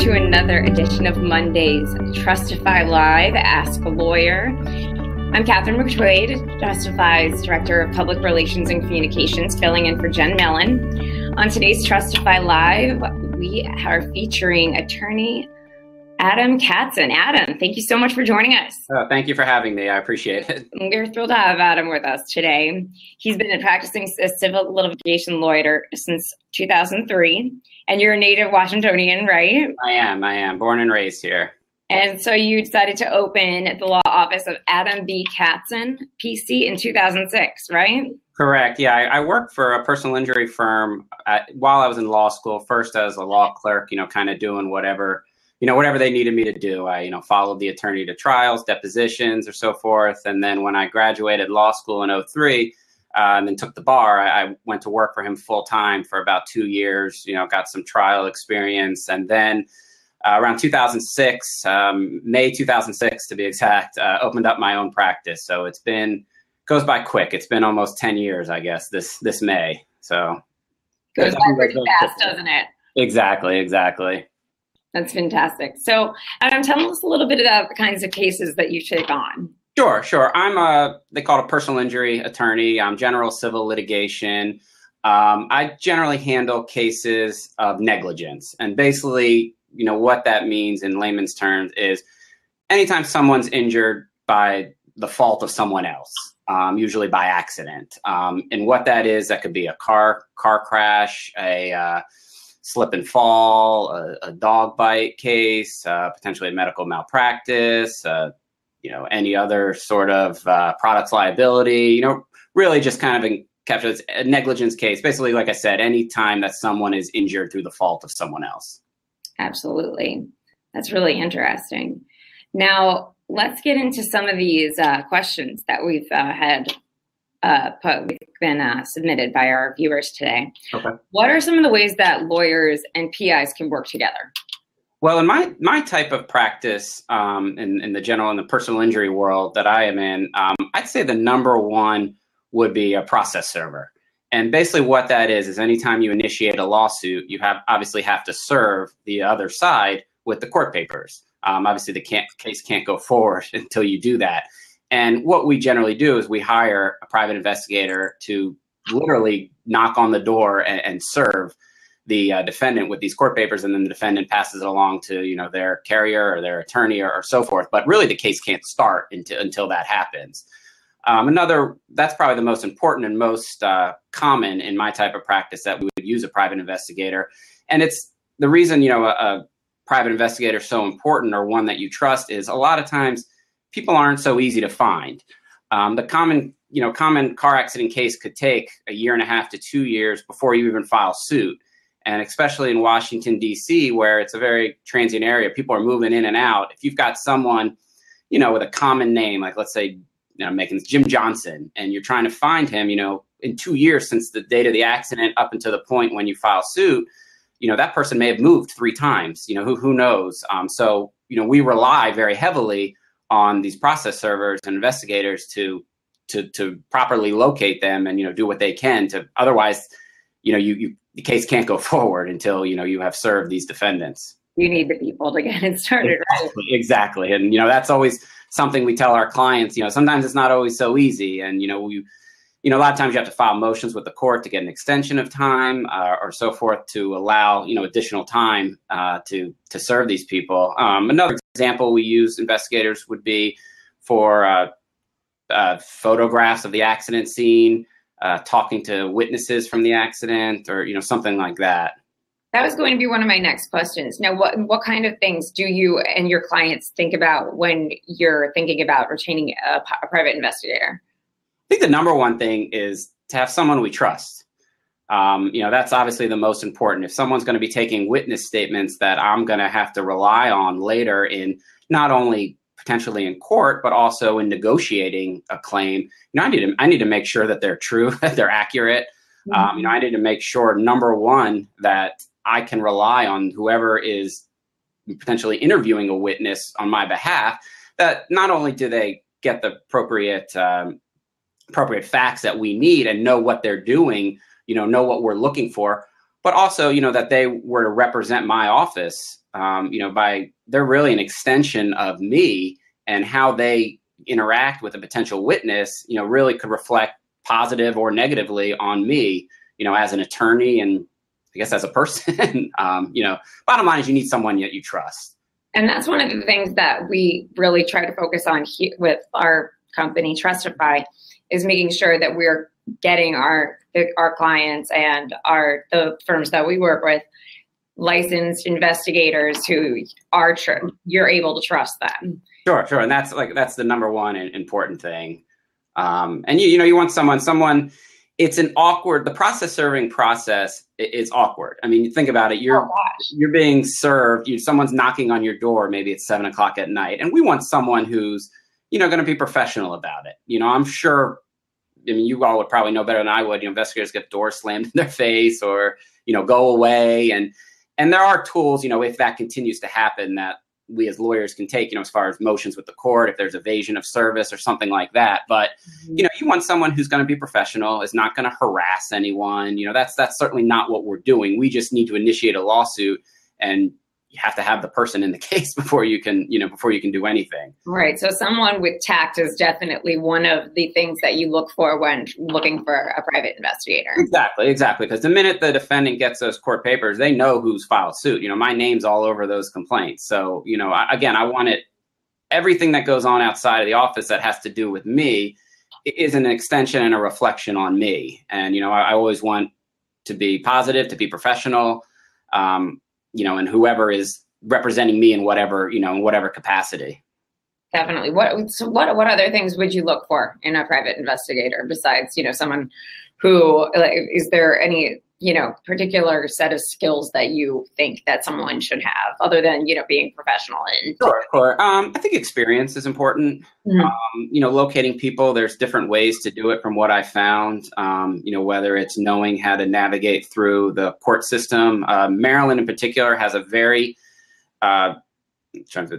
to another edition of Monday's Trustify Live Ask a Lawyer. I'm Kathryn McQuade, Trustify's Director of Public Relations and Communications, filling in for Jen Mellon. On today's Trustify Live, we are featuring attorney Adam Katzen. Adam, thank you so much for joining us. Uh, thank you for having me. I appreciate it. We're thrilled to have Adam with us today. He's been a practicing civil litigation lawyer since 2003, and you're a native Washingtonian, right? I am. I am born and raised here. And so you decided to open the law office of Adam B. Katzen, PC, in 2006, right? Correct. Yeah, I, I worked for a personal injury firm at, while I was in law school. First as a law clerk, you know, kind of doing whatever you know, whatever they needed me to do. I, you know, followed the attorney to trials, depositions, or so forth. And then when I graduated law school in 03, uh, and then took the bar, I, I went to work for him full time for about two years, you know, got some trial experience. And then uh, around 2006, um, May 2006 to be exact, uh, opened up my own practice. So it's been, goes by quick. It's been almost 10 years, I guess, this, this May. So goes by pretty fast, doesn't it? Exactly, exactly. That's fantastic. So, Adam, tell us a little bit about the kinds of cases that you take on. Sure, sure. I'm a they call it a personal injury attorney. I'm general civil litigation. Um, I generally handle cases of negligence, and basically, you know what that means in layman's terms is anytime someone's injured by the fault of someone else, um, usually by accident, um, and what that is, that could be a car car crash, a uh, slip and fall, a, a dog bite case, uh, potentially a medical malpractice, uh, you know, any other sort of uh, products liability, you know, really just kind of captures a negligence case. Basically, like I said, any time that someone is injured through the fault of someone else. Absolutely. That's really interesting. Now, let's get into some of these uh, questions that we've uh, had uh, been uh, submitted by our viewers today. Okay. What are some of the ways that lawyers and PIs can work together? Well, in my my type of practice, um, in, in the general and the personal injury world that I am in, um, I'd say the number one would be a process server. And basically, what that is is anytime you initiate a lawsuit, you have obviously have to serve the other side with the court papers. Um, obviously, the can't, case can't go forward until you do that. And what we generally do is we hire a private investigator to literally knock on the door and, and serve the uh, defendant with these court papers, and then the defendant passes it along to you know their carrier or their attorney or, or so forth. But really, the case can't start until until that happens. Um, another that's probably the most important and most uh, common in my type of practice that we would use a private investigator, and it's the reason you know a, a private investigator is so important or one that you trust is a lot of times people aren't so easy to find. Um, the common, you know, common car accident case could take a year and a half to two years before you even file suit. And especially in Washington, D.C., where it's a very transient area, people are moving in and out. If you've got someone, you know, with a common name, like let's say, you know, making this Jim Johnson, and you're trying to find him, you know, in two years since the date of the accident up until the point when you file suit, you know, that person may have moved three times. You know, who who knows? Um, so, you know, we rely very heavily on these process servers and investigators to to to properly locate them and you know do what they can to otherwise you know you, you the case can't go forward until you know you have served these defendants. You need the people to get it started exactly, right exactly. And you know that's always something we tell our clients you know sometimes it's not always so easy. And you know we you know, a lot of times you have to file motions with the court to get an extension of time uh, or so forth to allow, you know, additional time uh, to to serve these people. Um, another example we use investigators would be for uh, uh photographs of the accident scene, uh, talking to witnesses from the accident, or you know, something like that. That was going to be one of my next questions. Now, what what kind of things do you and your clients think about when you're thinking about retaining a, a private investigator? I think the number one thing is to have someone we trust. Um, you know, that's obviously the most important. If someone's going to be taking witness statements that I'm going to have to rely on later in not only potentially in court, but also in negotiating a claim, you know, I need to I need to make sure that they're true, that they're accurate. Mm-hmm. Um, you know, I need to make sure number one that I can rely on whoever is potentially interviewing a witness on my behalf. That not only do they get the appropriate um, appropriate facts that we need and know what they're doing, you know, know what we're looking for. but also you know that they were to represent my office um, you know by they're really an extension of me and how they interact with a potential witness you know really could reflect positive or negatively on me you know as an attorney and i guess as a person um, you know bottom line is you need someone that you trust and that's one of the things that we really try to focus on he- with our company trustify is making sure that we're getting our our clients and our the firms that we work with licensed investigators who are tr- you're able to trust them. Sure, sure, and that's like that's the number one important thing. Um, and you you know you want someone someone. It's an awkward. The process serving process is awkward. I mean, think about it. You're oh, you're being served. You someone's knocking on your door. Maybe it's seven o'clock at night, and we want someone who's you know going to be professional about it. You know, I'm sure I mean, you all would probably know better than I would. You know, investigators get doors slammed in their face or, you know, go away. And and there are tools, you know, if that continues to happen that we as lawyers can take, you know, as far as motions with the court, if there's evasion of service or something like that. But, mm-hmm. you know, you want someone who's going to be professional, is not going to harass anyone. You know, that's that's certainly not what we're doing. We just need to initiate a lawsuit and you have to have the person in the case before you can you know before you can do anything. Right. So someone with tact is definitely one of the things that you look for when looking for a private investigator. Exactly exactly. Because the minute the defendant gets those court papers they know who's filed suit. You know my name's all over those complaints. So you know I, again i want it everything that goes on outside of the office that has to do with me is an extension and a reflection on me. And you know i, I always want to be positive to be professional. Um, you know, and whoever is representing me in whatever, you know, in whatever capacity. Definitely. What so what what other things would you look for in a private investigator besides, you know, someone who like, is there any you know particular set of skills that you think that someone should have other than you know being professional in sure, sure. Um, i think experience is important mm-hmm. um, you know locating people there's different ways to do it from what i found um, you know whether it's knowing how to navigate through the court system uh, maryland in particular has a very uh,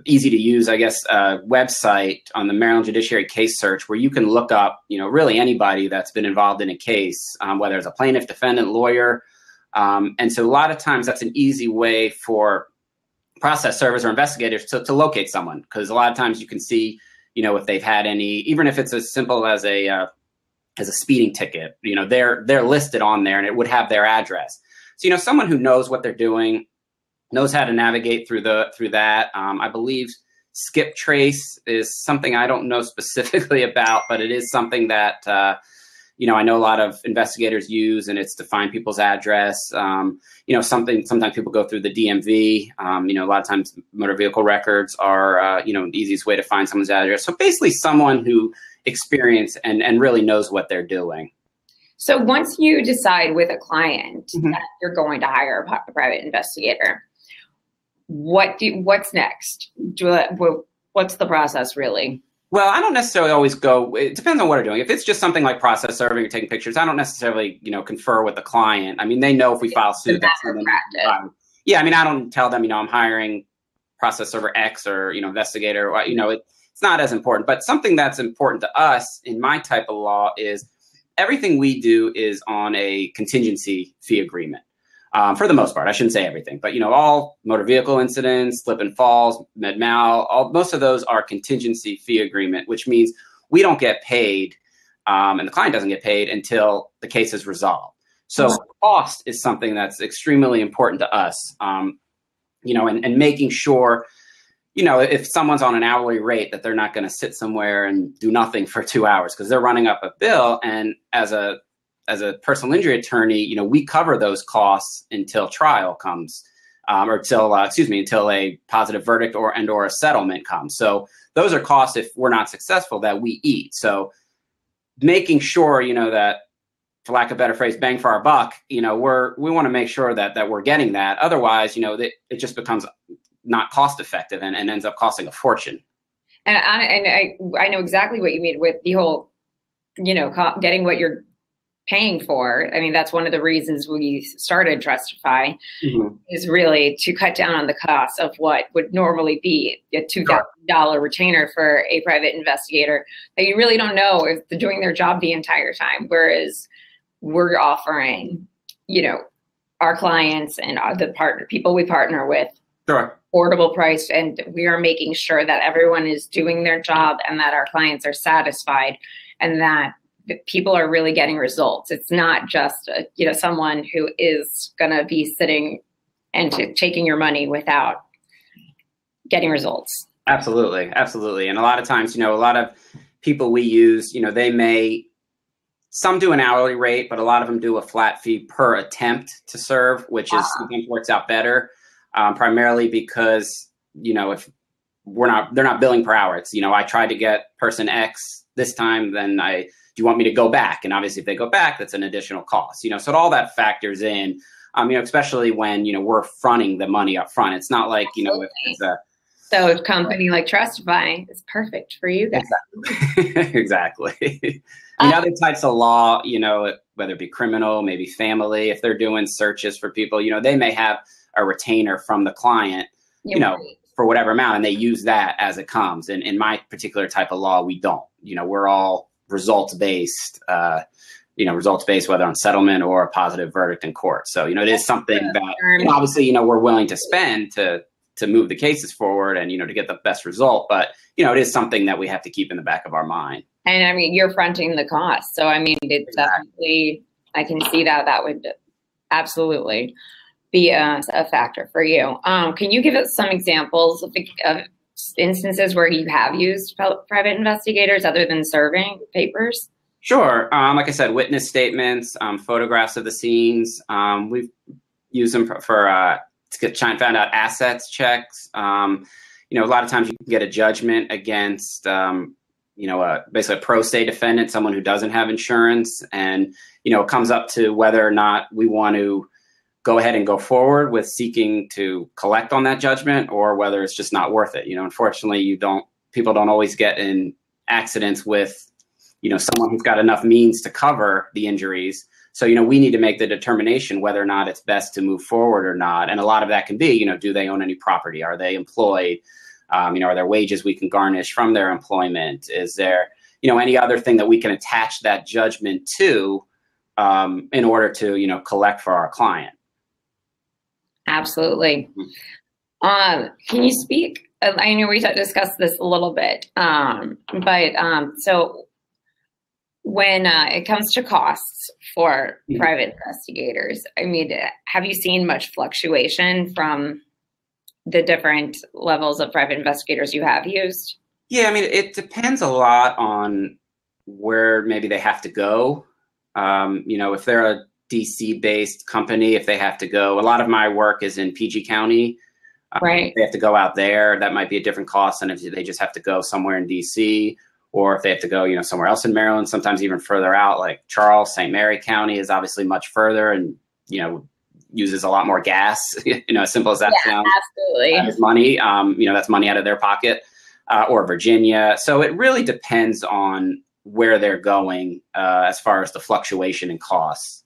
easy to use, I guess, uh, website on the Maryland Judiciary Case Search where you can look up, you know, really anybody that's been involved in a case, um, whether it's a plaintiff, defendant, lawyer. Um, and so a lot of times that's an easy way for process servers or investigators to, to locate someone because a lot of times you can see, you know, if they've had any, even if it's as simple as a uh, as a speeding ticket, you know, they're they're listed on there and it would have their address. So you know, someone who knows what they're doing, knows how to navigate through the through that. Um, I believe skip trace is something I don't know specifically about, but it is something that uh, you know I know a lot of investigators use, and it's to find people's address. Um, you know, something sometimes people go through the DMV. Um, you know, a lot of times motor vehicle records are uh, you know the easiest way to find someone's address. So basically, someone who experience and and really knows what they're doing. So once you decide with a client mm-hmm. that you're going to hire a private investigator, what do what's next? Do, what's the process really? Well, I don't necessarily always go. It depends on what I'm doing. If it's just something like process serving or taking pictures, I don't necessarily, you know, confer with the client. I mean, they know if we file suit, that's um, yeah. I mean, I don't tell them, you know, I'm hiring process server X or you know investigator. Or, you know, it, it's not as important. But something that's important to us in my type of law is everything we do is on a contingency fee agreement um, for the most part. I shouldn't say everything, but you know, all motor vehicle incidents, slip and falls, med mal, all most of those are contingency fee agreement, which means we don't get paid, um, and the client doesn't get paid until the case is resolved. So cost is something that's extremely important to us. Um, you know, and, and making sure, you know, if someone's on an hourly rate, that they're not going to sit somewhere and do nothing for two hours because they're running up a bill. And as a as a personal injury attorney, you know, we cover those costs until trial comes, um, or until uh, excuse me, until a positive verdict or and or a settlement comes. So those are costs if we're not successful that we eat. So making sure you know that, for lack of a better phrase, bang for our buck. You know, we're we want to make sure that that we're getting that. Otherwise, you know, that it just becomes not cost effective and, and ends up costing a fortune. And I, and I I know exactly what you mean with the whole, you know, getting what you're paying for. I mean, that's one of the reasons we started Trustify mm-hmm. is really to cut down on the cost of what would normally be a two dollar retainer for a private investigator that you really don't know if they're doing their job the entire time. Whereas we're offering, you know, our clients and the partner people we partner with sure. affordable price and we are making sure that everyone is doing their job and that our clients are satisfied and that people are really getting results it's not just a, you know someone who is going to be sitting and t- taking your money without getting results absolutely absolutely and a lot of times you know a lot of people we use you know they may some do an hourly rate, but a lot of them do a flat fee per attempt to serve, which is something works out better. Um, primarily because you know if we're not they're not billing per hour. It's you know I tried to get person X this time, then I do you want me to go back? And obviously, if they go back, that's an additional cost. You know, so all that factors in. Um, you know, especially when you know we're fronting the money up front. It's not like you know if a so a company like Trustify is perfect for you guys. Exactly. exactly. I mean, uh, other types of law, you know, whether it be criminal, maybe family, if they're doing searches for people, you know, they may have a retainer from the client, you know, right. for whatever amount, and they use that as it comes. And in my particular type of law, we don't. You know, we're all results based. Uh, you know, results based, whether on settlement or a positive verdict in court. So, you know, it is something that know, obviously, you know, we're willing to spend to to move the cases forward and you know to get the best result but you know it is something that we have to keep in the back of our mind and i mean you're fronting the cost so i mean it's exactly. definitely i can see that that would absolutely be a, a factor for you um, can you give us some examples of, of instances where you have used private investigators other than serving papers Sure. Um, like I said, witness statements, um, photographs of the scenes. Um, we've used them for, for uh, to try and find out assets checks. Um, you know, a lot of times you can get a judgment against, um, you know, a, basically a pro se defendant, someone who doesn't have insurance, and you know, it comes up to whether or not we want to go ahead and go forward with seeking to collect on that judgment, or whether it's just not worth it. You know, unfortunately, you don't. People don't always get in accidents with, you know, someone who's got enough means to cover the injuries so, you know, we need to make the determination whether or not it's best to move forward or not. And a lot of that can be, you know, do they own any property? Are they employed? Um, you know, are there wages we can garnish from their employment? Is there, you know, any other thing that we can attach that judgment to um, in order to, you know, collect for our client? Absolutely. Um, can you speak? I know we discussed this a little bit, um, but um, so when uh, it comes to costs for mm-hmm. private investigators, I mean, have you seen much fluctuation from the different levels of private investigators you have used? Yeah, I mean, it depends a lot on where maybe they have to go. Um, you know, if they're a DC based company, if they have to go, a lot of my work is in PG County. Um, right. they have to go out there, that might be a different cost than if they just have to go somewhere in DC or if they have to go, you know, somewhere else in Maryland, sometimes even further out, like Charles, St. Mary County is obviously much further and, you know, uses a lot more gas, you know, as simple as that yeah, sounds. Absolutely. Uh, money, um, you know, that's money out of their pocket uh, or Virginia. So it really depends on where they're going uh, as far as the fluctuation in costs.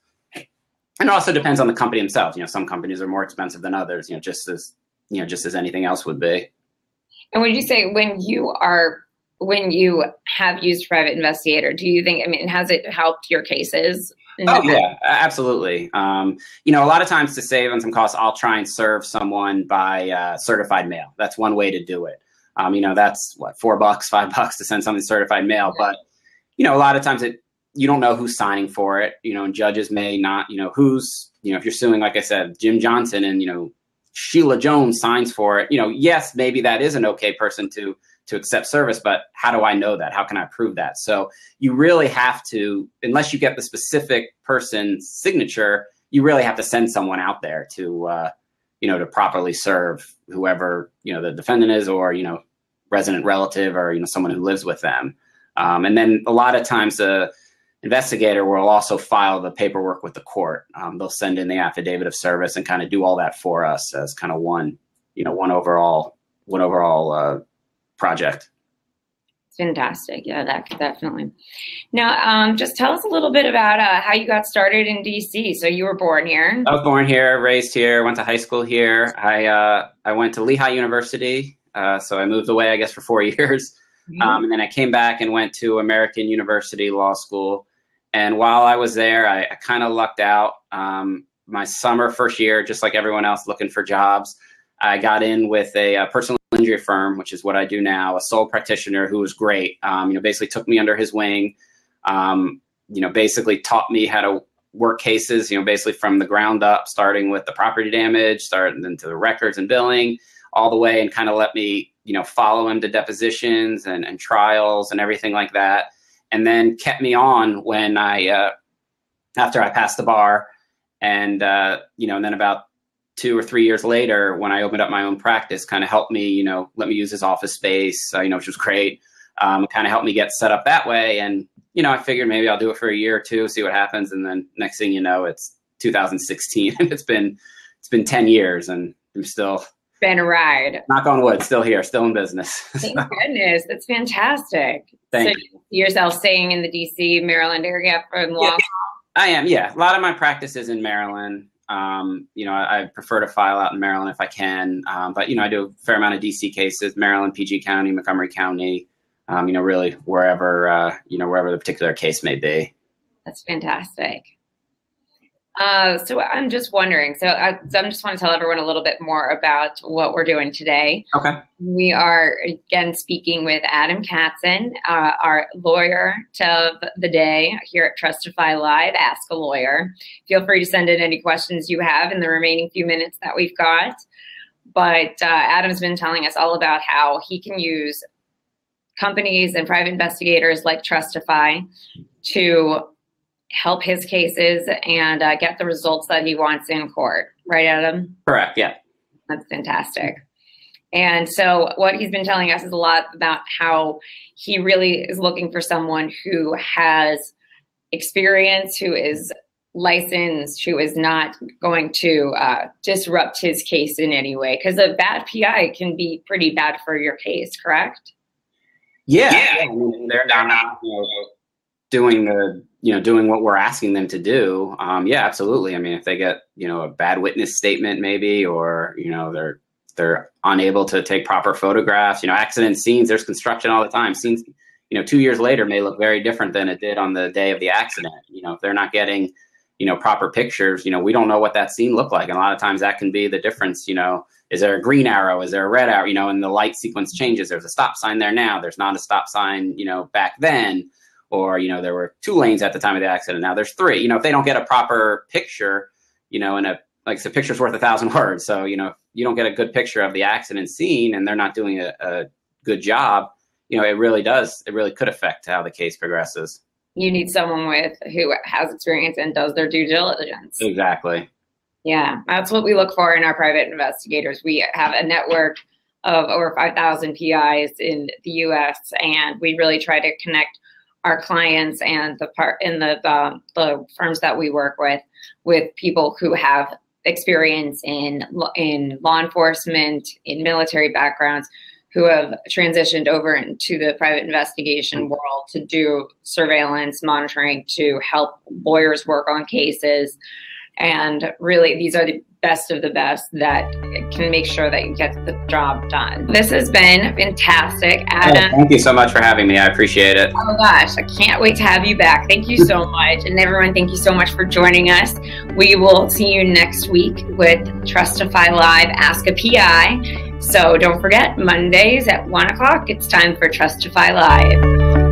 And it also depends on the company themselves. You know, some companies are more expensive than others, you know, just as, you know, just as anything else would be. And would you say when you are when you have used private investigator do you think i mean has it helped your cases? Oh yeah absolutely. Um, you know a lot of times to save on some costs i'll try and serve someone by uh, certified mail. That's one way to do it. Um, you know that's what four bucks five bucks to send something certified mail. But you know a lot of times it you don't know who's signing for it you know and judges may not you know who's you know if you're suing like i said jim johnson and you know sheila jones signs for it you know yes maybe that is an okay person to to accept service, but how do I know that? How can I prove that? So you really have to, unless you get the specific person's signature, you really have to send someone out there to, uh, you know, to properly serve whoever you know the defendant is, or you know, resident relative, or you know, someone who lives with them. Um, and then a lot of times the investigator will also file the paperwork with the court. Um, they'll send in the affidavit of service and kind of do all that for us as kind of one, you know, one overall, one overall uh, project. Fantastic. Yeah, that definitely. Now, um, just tell us a little bit about uh, how you got started in DC. So you were born here. I was born here, raised here, went to high school here. I uh, I went to Lehigh University, uh, so I moved away, I guess, for four years, mm-hmm. um, and then I came back and went to American University Law School. And while I was there, I, I kind of lucked out. Um, my summer first year, just like everyone else looking for jobs. I got in with a, a personal injury firm, which is what I do now, a sole practitioner who was great. Um, you know, basically took me under his wing. Um, you know, basically taught me how to work cases. You know, basically from the ground up, starting with the property damage, starting into the records and billing, all the way, and kind of let me, you know, follow him to depositions and, and trials and everything like that. And then kept me on when I, uh, after I passed the bar, and uh, you know, and then about two or three years later, when I opened up my own practice, kind of helped me, you know, let me use his office space, uh, you know, which was great. Um, kind of helped me get set up that way. And, you know, I figured maybe I'll do it for a year or two, see what happens. And then next thing you know, it's 2016 and it's been, it's been 10 years and I'm still been a ride. Knock on wood, still here, still in business. Thank goodness. That's fantastic. Thank so you. yourself staying in the DC, Maryland area for long yeah, I am, yeah. A lot of my practice is in Maryland. Um, you know, I, I, prefer to file out in Maryland if I can. Um, but you know, I do a fair amount of DC cases, Maryland, PG County, Montgomery County. Um, you know, really wherever uh, you know wherever the particular case may be. That's fantastic. Uh, so I'm just wondering. So I, so I just want to tell everyone a little bit more about what we're doing today. Okay. We are again speaking with Adam Katzen, uh, our lawyer of the day here at Trustify Live. Ask a lawyer. Feel free to send in any questions you have in the remaining few minutes that we've got. But uh, Adam's been telling us all about how he can use companies and private investigators like Trustify to help his cases and uh, get the results that he wants in court. Right, Adam? Correct. Yeah. That's fantastic. And so, what he's been telling us is a lot about how he really is looking for someone who has experience, who is licensed, who is not going to uh, disrupt his case in any way. Because a bad PI can be pretty bad for your case, correct? Yeah. yeah. I mean, they're not you know, doing the you know doing what we're asking them to do um, yeah absolutely. I mean if they get you know a bad witness statement maybe or you know they're they're unable to take proper photographs you know accident scenes there's construction all the time. Scenes you know two years later may look very different than it did on the day of the accident. You know if they're not getting you know proper pictures you know we don't know what that scene looked like. And a lot of times that can be the difference you know is there a green arrow? Is there a red arrow? You know and the light sequence changes. There's a stop sign there now. There's not a stop sign you know back then or you know there were two lanes at the time of the accident. Now there's three. You know if they don't get a proper picture you know and a like the picture's worth a thousand words. So you know if you don't get a good picture of the accident scene and they're not doing a, a good job you know it really does it really could affect how the case progresses. You need someone with who has experience and does their due diligence. Exactly. Yeah that's what we look for in our private investigators. We have a network of over 5000 pis in the us and we really try to connect our clients and the part in the, the the firms that we work with with people who have experience in in law enforcement in military backgrounds who have transitioned over into the private investigation mm-hmm. world to do surveillance monitoring to help lawyers work on cases. And really these are the best of the best that can make sure that you get the job done. This has been fantastic. Oh, Adam. Oh, thank you so much for having me. I appreciate it. Oh gosh, I can't wait to have you back. Thank you so much. And everyone, thank you so much for joining us. We will see you next week with Trustify Live Ask a PI. So don't forget, Mondays at 1 o'clock, it's time for Trustify Live.